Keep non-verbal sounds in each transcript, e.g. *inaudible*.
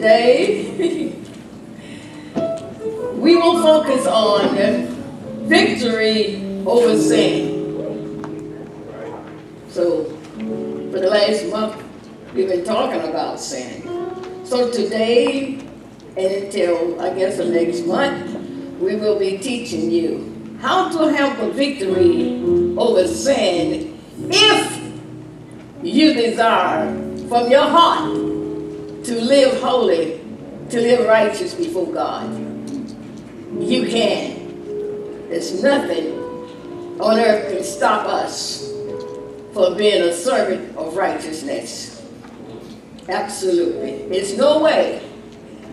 today *laughs* we will focus on victory over sin. So, for the last month, we've been talking about sin. So, today and until I guess the next month, we will be teaching you how to have a victory over sin if you desire from your heart to live holy, to live righteous before God. You can. There's nothing on earth can stop us from being a servant of righteousness. Absolutely. There's no way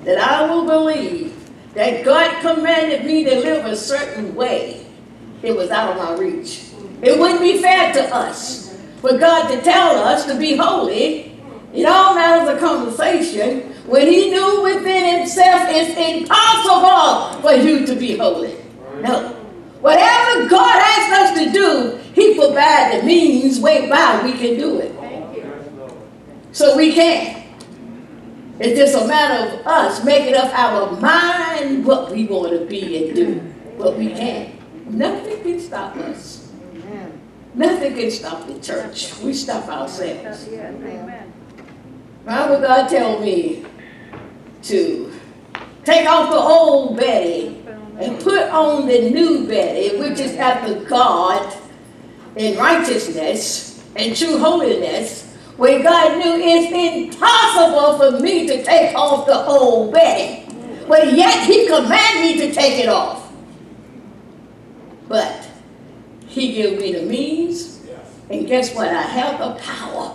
that I will believe that God commanded me to live a certain way. It was out of my reach. It wouldn't be fair to us for God to tell us to be holy in all matters of conversation when he knew within himself it's impossible for you to be holy. No. Whatever God asks us to do, he provides the means Way whereby we can do it. So we can. It's just a matter of us making up our mind what we want to be and do. But we can. Nothing can stop us. Nothing can stop the church. We stop ourselves. Why would God tell me to take off the old Betty and put on the new Betty, which is after God in righteousness and true holiness, when God knew it's impossible for me to take off the old Betty. But yet he commanded me to take it off. But he gave me the means, and guess what? I have the power.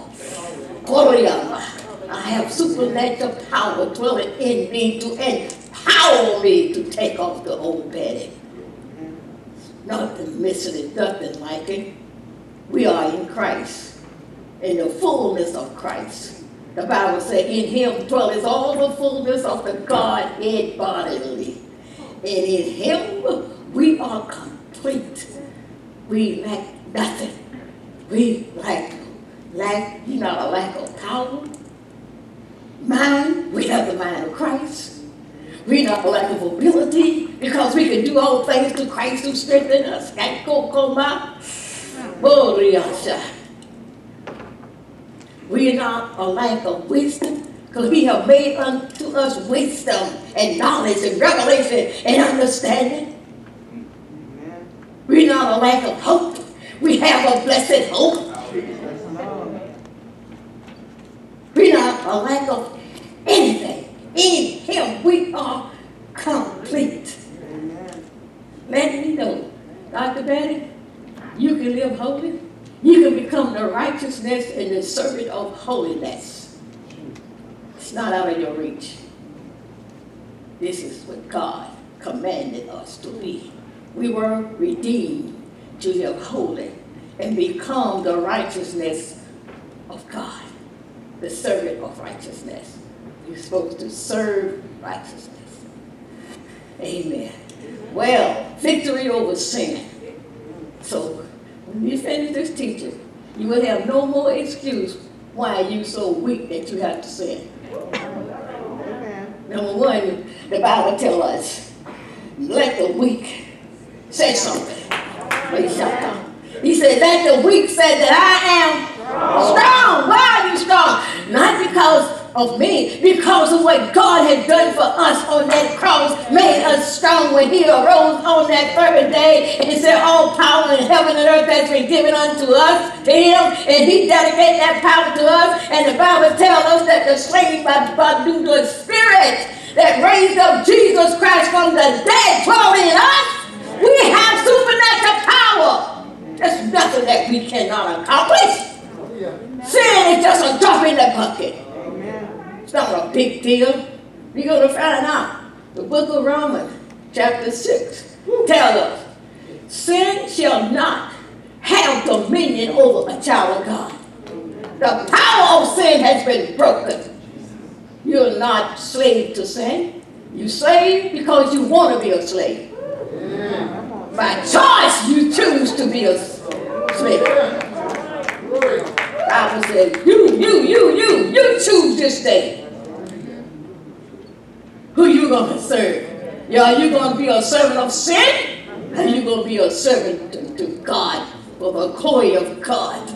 Glory I have supernatural power dwelling in me to empower me to take off the old Betty. Nothing missing and nothing like it. We are in Christ in the fullness of Christ. The Bible says, in him dwelleth all the fullness of the Godhead bodily. And in him we are complete. We lack nothing. We lack, lack, you know, a lack of power. Mind, we have the mind of Christ. We not a lack of ability because we can do all things through Christ who strengthens us. We are not a lack of wisdom, because we have made unto us wisdom and knowledge and revelation and understanding. We're not a lack of hope. We have a blessed hope. We're not a lack of anything. In him we are complete. Let me know, Dr. Betty, you can live holy. You can become the righteousness and the servant of holiness. It's not out of your reach. This is what God commanded us to be. We were redeemed to live holy and become the righteousness of God, the servant of righteousness. You're supposed to serve righteousness. Amen. Well, victory over sin. So when you finish this teaching, you will have no more excuse why you so weak that you have to sin. Number one, the Bible tells us, let the weak say something. He said, let the weak say that I am strong. Why are you strong? Not because of me because of what God had done for us on that cross. Made us strong when he arose on that third day and he said all power in heaven and earth has been given unto us to him. And he dedicated that power to us. And the Bible tells us that the slain by, by the spirit that raised up Jesus Christ from the dead dwelling in us. We have supernatural power. There's nothing that we cannot accomplish sin is just a drop in the bucket it's not a big deal. You're going to find out. The book of Romans, chapter 6, tells us sin shall not have dominion over a child of God. The power of sin has been broken. You're not slave to sin. You slave because you want to be a slave. By choice, you choose to be a slave. Bible says, you, you, you, you, you choose this day Who you gonna serve? Yeah, are you gonna be a servant of sin? Or you gonna be a servant to, to God for the glory of God?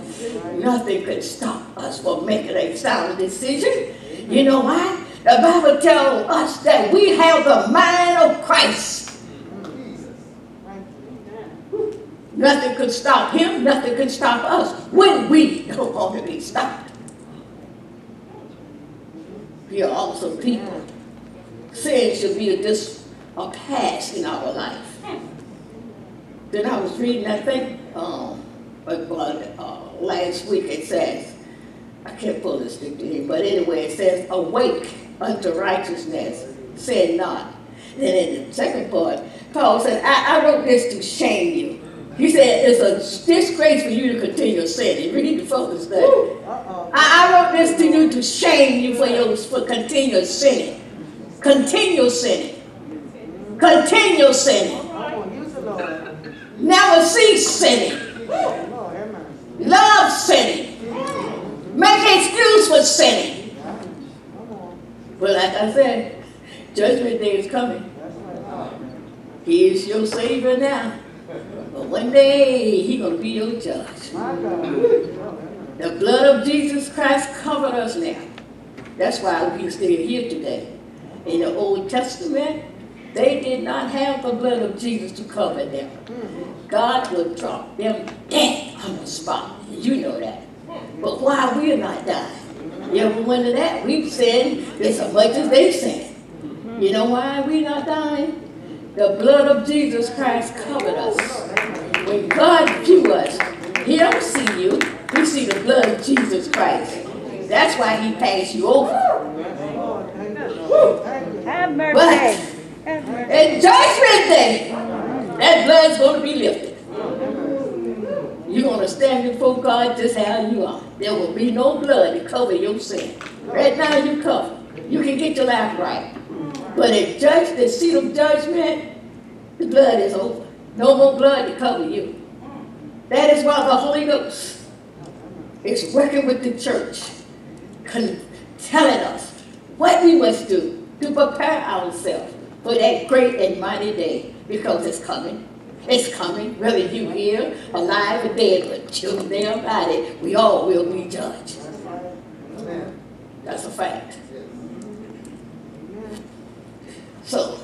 Nothing can stop us from making a sound decision. You know why? The Bible tells us that we have the mind of Christ. Nothing could stop him, nothing could stop us when we want to be stopped. We are also people. Sin should be a, just a past in our life. Then I was reading, I think, um, but, uh, last week it says, I can't pull this thing, but anyway, it says, awake unto righteousness, sin not. Then in the second part, Paul said, I, I wrote this to shame you. He said, it's a disgrace for you to continue sinning. Read the focus there. I, I, wrote this to you to shame you for your for continual sinning. Continue sinning. Continue sinning. Never cease sinning. Love sinning. Make excuse for sinning. But like I said, judgment day is coming. He is your savior now. But one day he gonna be your judge. The blood of Jesus Christ covered us now. That's why we still here today. In the Old Testament, they did not have the blood of Jesus to cover them. God would drop them dead on the spot. You know that. But why we're not dying? You ever wonder that? We've sinned as much as they sinned. You know why we're not dying? The blood of Jesus Christ covered us. When God view us, he don't see you. He see the blood of Jesus Christ. That's why he passed you over. Have mercy. But in judgment day, that blood's going to be lifted. You're going to stand before God just how you are. There will be no blood to cover your sin. Right now you cover. You can get your life right. But at judge, the seat of judgment, the blood is over. No more blood to cover you. That is why the Holy Ghost is working with the church, telling us what we must do to prepare ourselves for that great and mighty day, because it's coming. It's coming, whether you here, alive or dead, but you there about it, we all will be judged. That's a fact. So,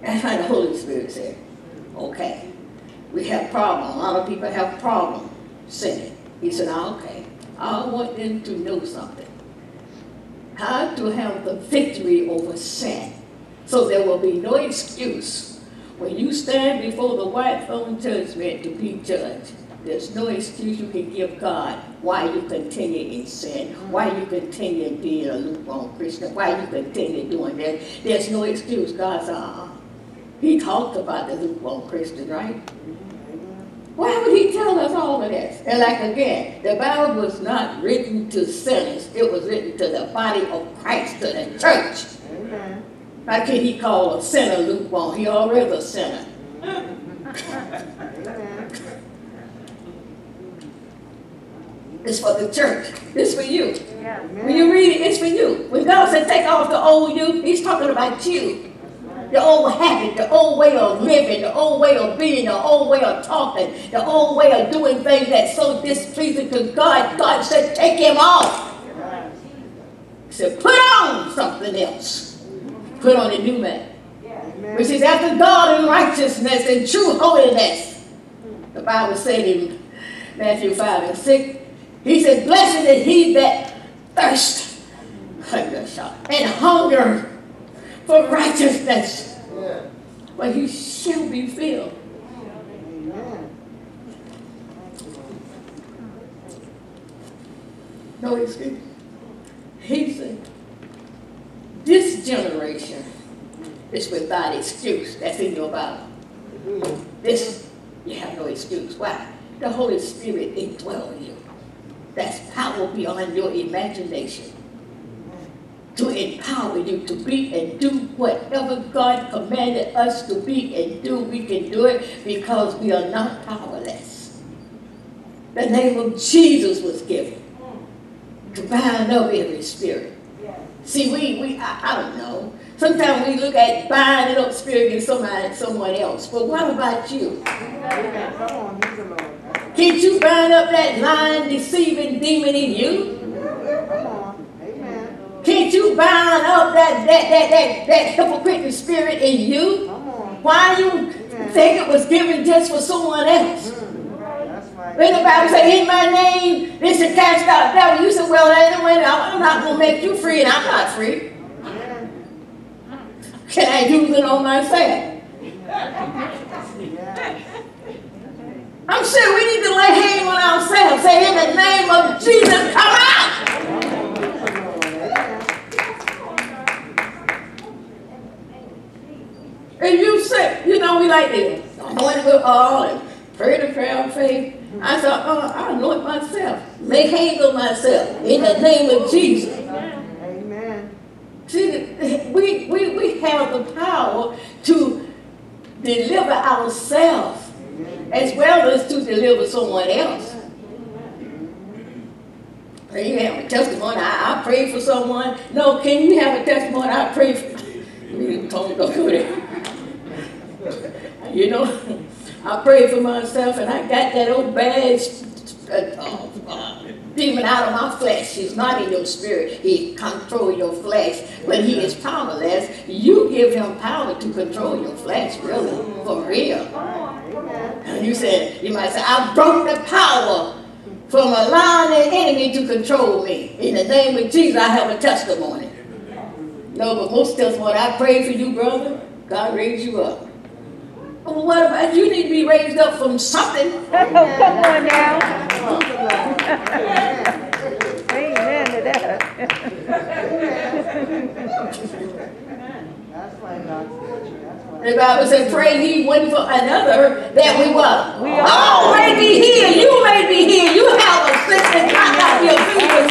that's how the Holy Spirit said, okay, we have problem. A lot of people have problem sinning. He said, oh, okay, I want them to know something. How to have the victory over sin. So there will be no excuse when you stand before the white throne judgment to be judged. There's no excuse you can give God why you continue in sin, why you continue being a lukewarm Christian, why you continue doing that. There's no excuse. God's uh, he talked about the lukewarm Christian, right? Why would he tell us all of this? And like again, the Bible was not written to sinners. It was written to the body of Christ, to the church. Amen. How can he call a sinner lukewarm? He already a sinner. *laughs* It's for the church. It's for you. Yeah. When you read it, it's for you. When God said take off the old you, he's talking about you. The old habit, the old way of living, the old way of being, the old way of talking, the old way of doing things that's so displeasing to God. God said take him off. He said put on something else. Put on a new man. Which is after God in righteousness and true holiness. The Bible said in Matthew 5 and 6, he said, Blessed is he that thirst and hunger for righteousness, yeah. but he shall be filled. No excuse. He said, This generation is without excuse. That's in your Bible. Mm-hmm. This, you have no excuse. Why? The Holy Spirit indwells you. That's power beyond your imagination. To empower you to be and do whatever God commanded us to be and do, we can do it because we are not powerless. The name of Jesus was given to bind up every spirit. See, we, we I, I don't know. Sometimes we look at binding up spirit in somebody, someone else. But what about you? Can't you bind up that lying, deceiving demon in you? Can't you bind up that that that that, that hypocritical spirit in you? Why do you think it was given just for someone else? When the Bible said, in my name, this should cast out devil. You said, well, anyway, I'm not going to make you free, and I'm not free. Can I use it on myself? I'm sure we need to lay hands on ourselves. Say, in the name of Jesus, come out. And you say, you know, we like to anoint with all and pray the prayer of faith. I thought, oh, I anoint myself. Make hands on myself in the name of Jesus. Amen. See, we, we, we have the power to deliver ourselves as well as to deliver someone else. You have a testimony. I, I for someone. No, can you have a testimony? I prayed for. *laughs* You don't go there. You know, I prayed for myself and I got that old bad uh, uh, demon out of my flesh. He's not in your spirit. He controls your flesh, but he is powerless. You give him power to control your flesh, really, for real. And you said, you might say, I broke the power from allowing the enemy to control me. In the name of Jesus, I have a testimony. No, but most of testimony, I pray for you, brother. God raised you up. Well, what about you need to be raised up from something? Come on now. Amen to that. *laughs* That's why God The Bible says, pray ye one for another that we what? We all may be here. You may be here. You have a sickness, not out your people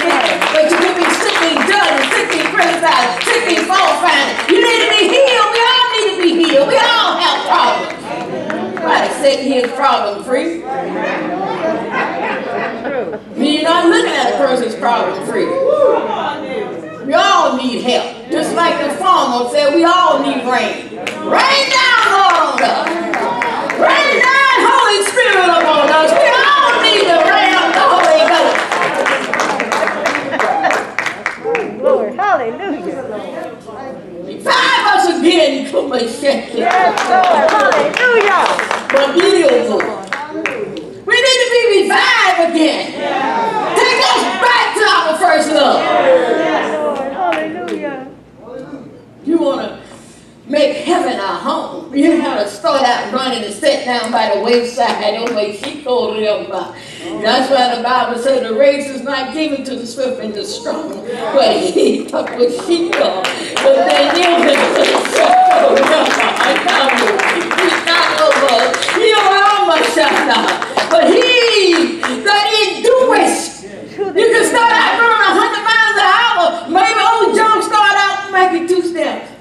but you can be sickly judged, sickly criticized, sickly fault finding. You need to be healed. We all need to be healed. We all have problems. Nobody sitting here problem free. You're not looking at a person's problem free. We all need help. Just like the farmer said, we all need rain. Rain down, on us. Rain down, Holy Spirit upon us. We all need the rain of the Holy Ghost. Lord, hallelujah. Five us again, come and shake Yes, Lord, hallelujah. But beautiful. We need to be revived again. Yeah. Take us back to our first love. Hallelujah. You want to make heaven our home. You have to start out running and sit down by the wayside. Oh, my she called That's why the Bible said the race is not given to the swift and the strong, but he took what she called. But they knew him to the strong. Oh, I know you. But he that endureth. You can start out running 100 miles an hour. Maybe old Joe start out making two steps.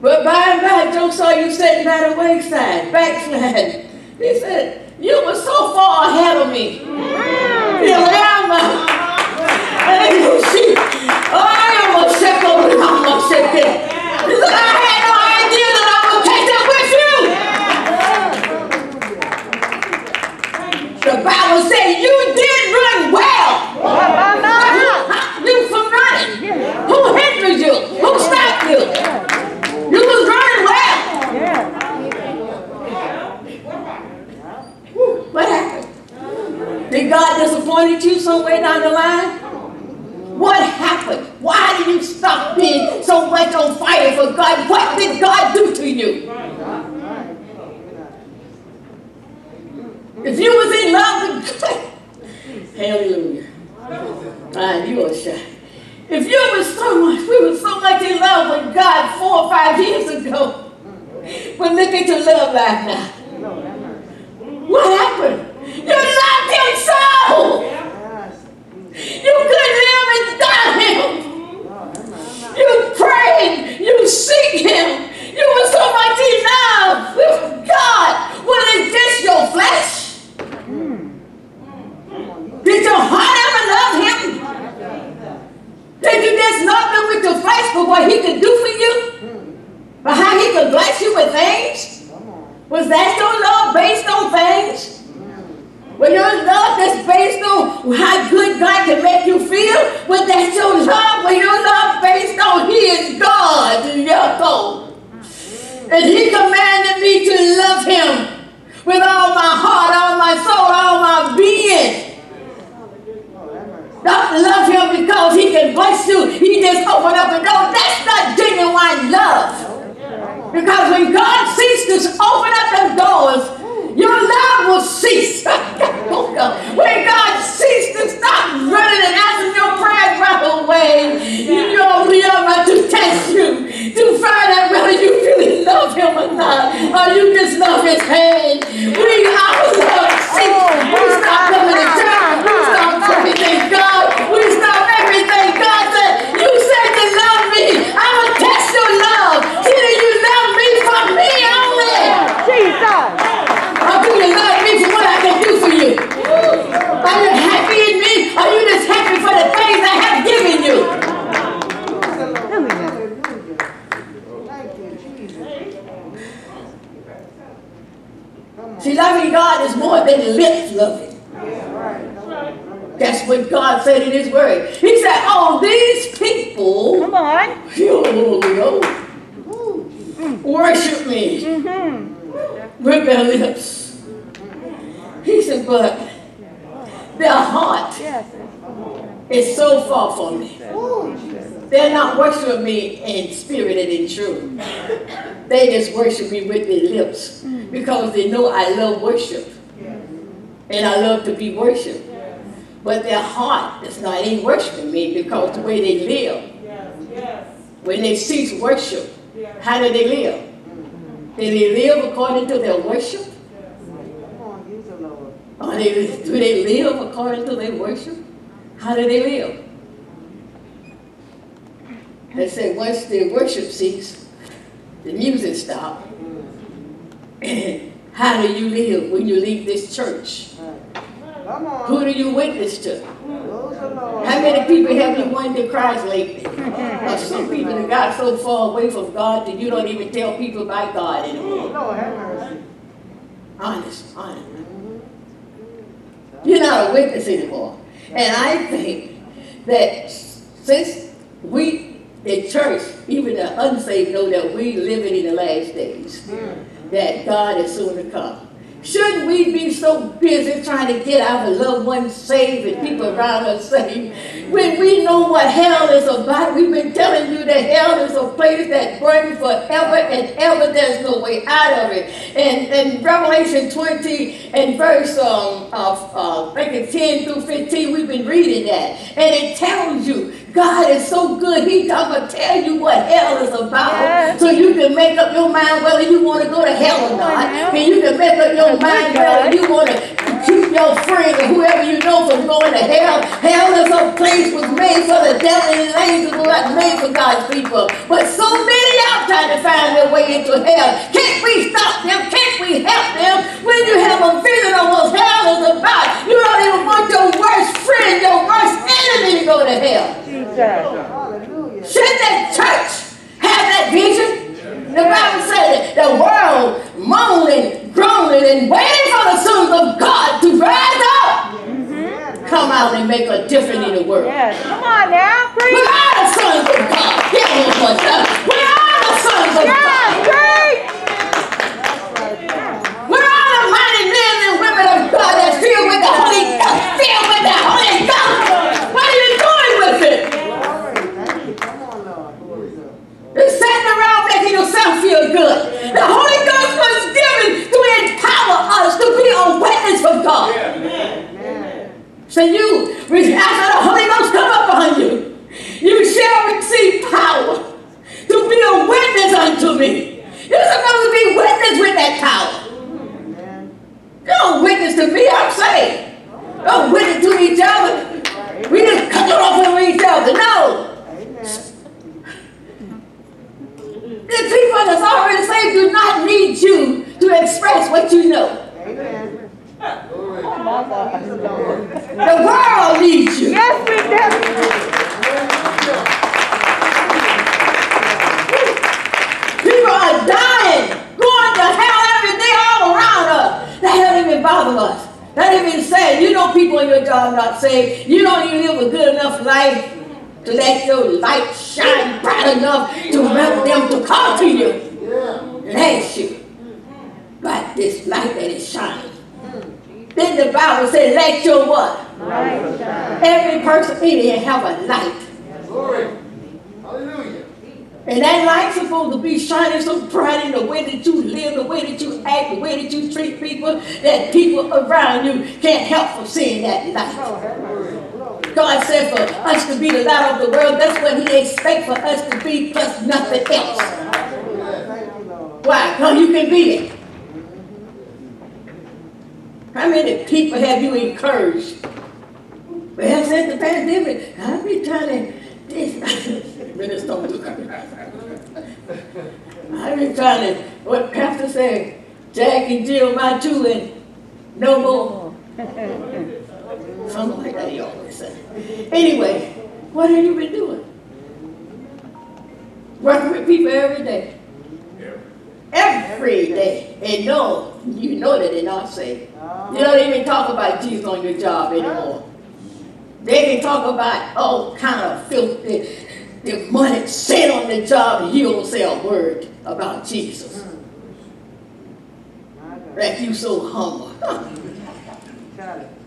But by and by, Joe saw you sitting by the wayside, backsliding. He said, you were so far ahead of me. Here I am. And you see, I am a shepherd, I'm a shepherd. He said, I had no idea that I would catch up with The Bible you did run well. You from running. Who hindered you? Who stopped you? You was running well. What happened? Did God disappointed you somewhere down the line? What happened? Why did you stop being so much on fire for God? What did God do to you? If you was in love with God, hallelujah. Ah, you are shy. If you was so much, we were so much in love with God four or five years ago. But look at your love life now. What happened? You You couldn't live him. You prayed. You seek him. You were so mighty in love God. will is dish your flesh? Did your heart ever love him? Did you just love him with your flesh for what he could do for you? For how he could bless you with things? Was that your love based on things? When your love is based on how good God can make you feel, when that's your love, when your love based on He is God. And He commanded me to love Him with all my heart, all my soul, all my being. Not love Him because He can bless you. He just open up the door. That's not genuine love. Because when God sees to open up the doors, your love will cease. *laughs* when God ceases to stop running and asking your prayers right away, you'll be able to test you to find out whether you really love Him or not, or you just love His hand. We our love cease. We stop coming to church. We stop everything God. We stop everything God said. You said you love me. I will test your love. See that you love me for me only. Jesus. Or do you love me for what I can do for you? Are you happy in me? Are you just happy for the things I have given you? See, loving God is more than lip loving. That's what God said in His Word. He said, Oh, these people Come on. worship me Mm-hmm. with their lips. He said, but their heart is so far from me. They're not worshiping me in spirit and in truth. They just worship me with their lips because they know I love worship and I love to be worshiped. But their heart is not in worshiping me because the way they live. When they cease worship, how do they live? Do they live according to their worship? Or they, do they live according to their worship? How do they live? They say once the worship cease, the music stop. Mm-hmm. *coughs* How do you live when you leave this church? Who do you witness to? How many people have you won to Christ lately? Or some people that got so far away from God that you don't even tell people about God anymore. Honest, honest. You're not a witness anymore. And I think that since we, the church, even the unsaved, know that we living in the last days, mm. that God is soon to come. Shouldn't we be so busy trying to get our loved ones saved and people around us saved when we know what hell is about? We've been telling you that hell is a place that burns forever and ever. There's no way out of it. And in Revelation 20 and verse um, uh, I 10 through 15, we've been reading that. And it tells you God is so good. He's to tell you what hell is about Yes. so you can make up your mind whether you want to go to hell or not. And you can make up your mind whether you want to keep your friends or whoever you know from going to hell. Hell is a place was made for the devil and his angels were not made for God's people. But so many out trying to find their way into hell. Can't we stop them? Can't we help them? When you have a vision of what hell is about, you don't even want your worst friend, your worst enemy to go to hell. Jesus. Shouldn't that church have that vision? The Bible said that the world moaning, groaning, and waiting for the sons of God to rise up. Mm-hmm. Come out and make a difference in the world. Yes. Come on now. Preach. are the sons of God? Give them time. Where are the sons of Yes. God? Preach. Where are the mighty men and women of God that's filled with the Holy Ghost? Filled with the Holy Ghost. What are you doing with it? You're sitting around making feel good. The Holy Ghost was given to empower us to be a witness for God. So you, after the Holy Ghost come upon you, you shall receive power to be a witness unto me. You're supposed to be witness with that power. Don't witness to me, I'm saying. Don't witness to each other. We just cut it off of each other. No. need you to express what you know. Amen. The world needs you. Yes, we do. People are dying, going to hell every day all around us. They don't even bother us. They don't even say you know people in your job not saved. You don't even live a good enough life to let your light shine bright enough to let them to come to you ask you about this light that is shining. Then the Bible says, let your what? Light. Every person in here have a light. Glory. Hallelujah. And that light's supposed to be shining so bright in the way that you live, the way that you act, the way that you treat people, that people around you can't help from seeing that light. God said for us to be the light of the world, that's what He expects for us to be, plus nothing else. Why? Because you can be it. How many people have you encouraged? Well, since the pandemic, I've been trying to this. Minister, don't do that. I've been trying to, what Pastor said, Jack and Jill, my two, and no more. *laughs* Something like that he always say. Anyway, what have you been doing? Working with people every day. Every day. And no, you know that they're not saved. You don't even talk about Jesus on your job anymore. They can talk about all kind of filthy, demonic sin on the job, and you don't say a word about Jesus. Like you so humble. *laughs*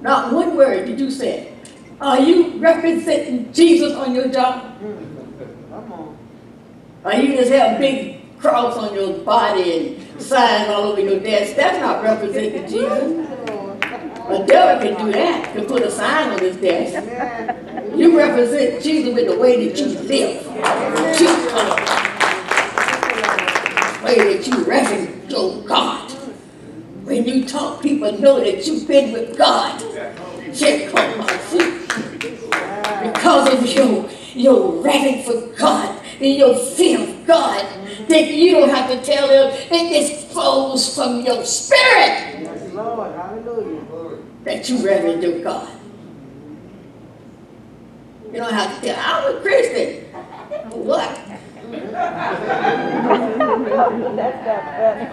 Not one word did you say. Are you representing Jesus on your job? Or you just have big cross on your body and signs all over your desk? That's not representing Jesus. A devil can do that, can put a sign on his desk. You represent Jesus with the way that you live. You, way that you reverence your God. When you talk, people know that you've been with God. Because of your, your reverence for God and your fear of God, that you don't have to tell them, it just flows from your spirit Lord, hallelujah. that you reverence your God. You don't have to tell, I'm a Christian. What?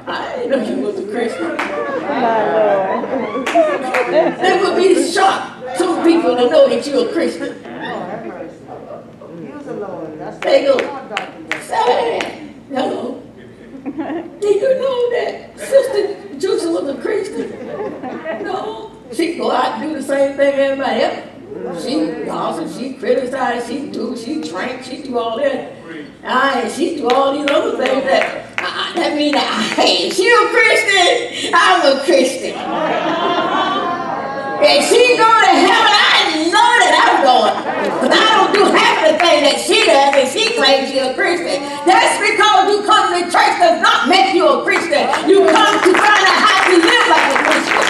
I didn't know you was a Christian. My Lord. It would be shock to people to know that you're a Christian. Lord, have mercy. Use the Go. Jack. Say, hello. Did you know that Sister Juicy was a Christian? No. She go out and do the same thing everybody else. She gossip, she criticize, she do, she drink, she do all that. And she do all these other things that, uh, that mean that, hey, she a Christian, I'm a Christian. If she going to heaven, I know that I'm going. But I don't do half the thing that she does and she claims she's a Christian. That's because you come to church does not make you a Christian. You come to find out how to live like a Christian.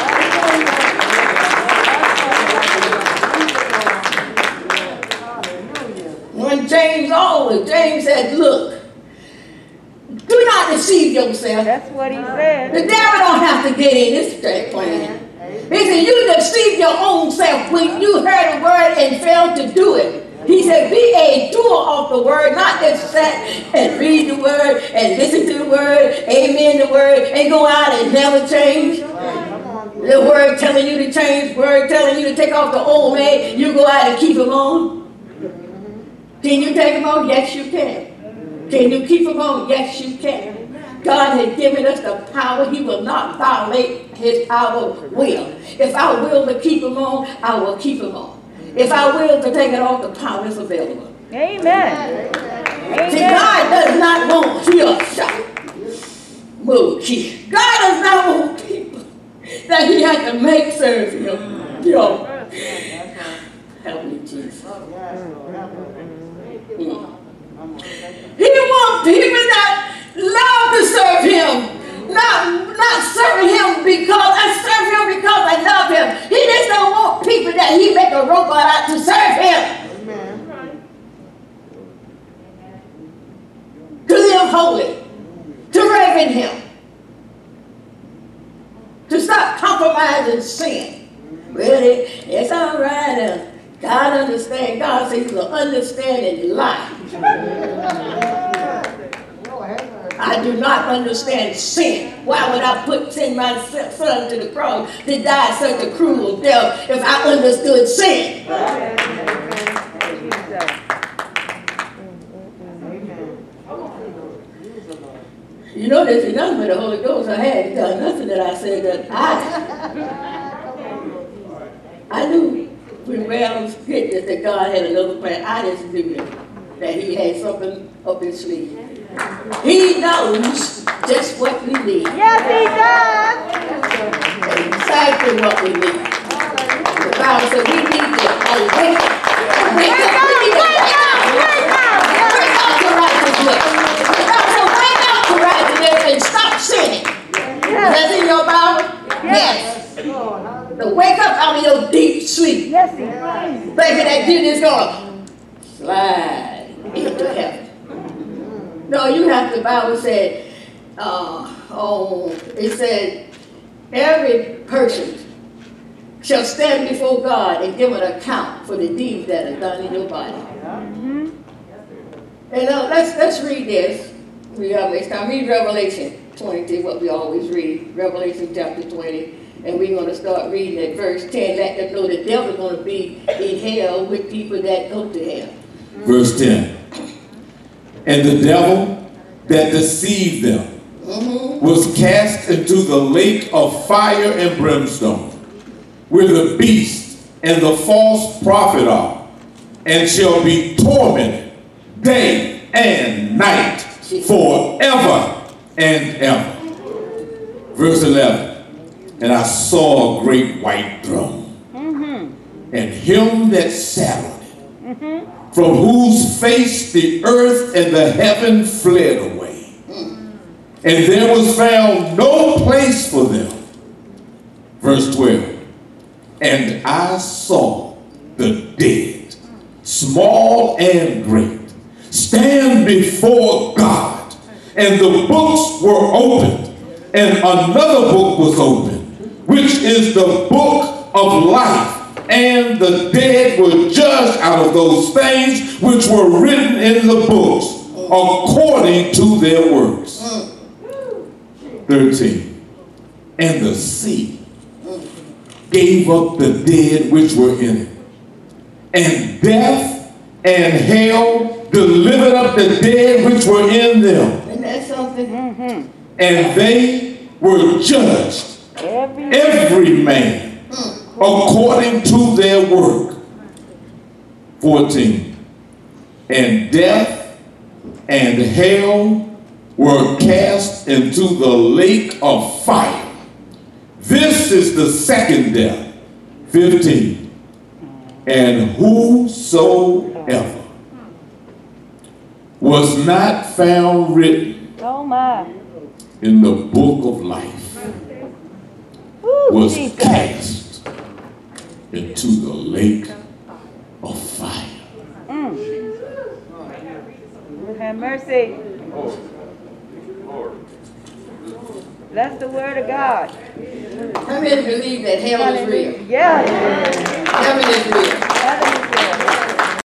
When James always, James said, look, do not deceive yourself. That's what he said. The devil don't have to get in this straight plan. He said, you deceive your own self when you heard the word and failed to do it. He said, be a doer of the word, not just sit and read the word and listen to the word, amen the word, and go out and never change. The word telling you to change, word telling you to take off the old man, you go out and keep him on. Can you take him on? Yes, you can. Can you keep him on? Yes, you can. God has given us the power. He will not violate his our will. If I will to keep him on, I will keep him on. If I will to take it off, the power is available. Amen. See, God does not want to your shot. Move. God does not want people that he had to make serve him. Yo, help me, Jesus. Yes, Lord. Have. Mm. He wants people that love to serve him. Not, not serving him because I serve him because I love him. He just don't want people that he make a robot out to serve him. Amen. To live holy. To reverend him. To stop compromising sin. It, it's all right. Uh, God understands. God says he's an understanding life. I do not understand sin. Why would I put send my son to the cross to die such a cruel death if I understood sin? You know, there's nothing but the Holy Ghost. I had done nothing that I said that I I knew when hit this that God had another plan. I just knew that, that He had something up His sleeve. He knows just what we need, Yes, he does. exactly what we need. The Bible said we need to awake. Wake up, we need to wake up. Wake up to righteousness. The Bible said wake up to righteousness and stop sinning. Is that in your Bible? Yes. To wake up out of your deep sleep. Yes, he does. thinking that you just gonna slide into heaven. No, you have the Bible said, uh, oh, it said, every person shall stand before God and give an account for the deeds that are done in your body. Mm-hmm. And uh, let's let's read this. We have next time. Read Revelation 20, what we always read. Revelation chapter 20. And we're going to start reading at verse 10. Let them know the devil's going to be in hell with people that go to hell. Verse 10. And the devil that deceived them was cast into the lake of fire and brimstone, where the beast and the false prophet are, and shall be tormented day and night forever and ever. Verse 11. And I saw a great white throne, mm-hmm. and him that sat from whose face the earth and the heaven fled away. And there was found no place for them. Verse 12. And I saw the dead, small and great, stand before God. And the books were opened, and another book was opened, which is the book of life. And the dead were judged out of those things which were written in the books according to their works. 13. And the sea gave up the dead which were in it. And death and hell delivered up the dead which were in them. Isn't that something? Mm-hmm. And they were judged, Every every man, according to their work. 14. And death and hell were cast into the lake of fire. This is the second death. 15. And whosoever was not found written oh my. in the book of life was cast into the lake of fire. Mm. Have mercy. That's the word of God. How many believe that hell is real? Yeah. Heaven is real.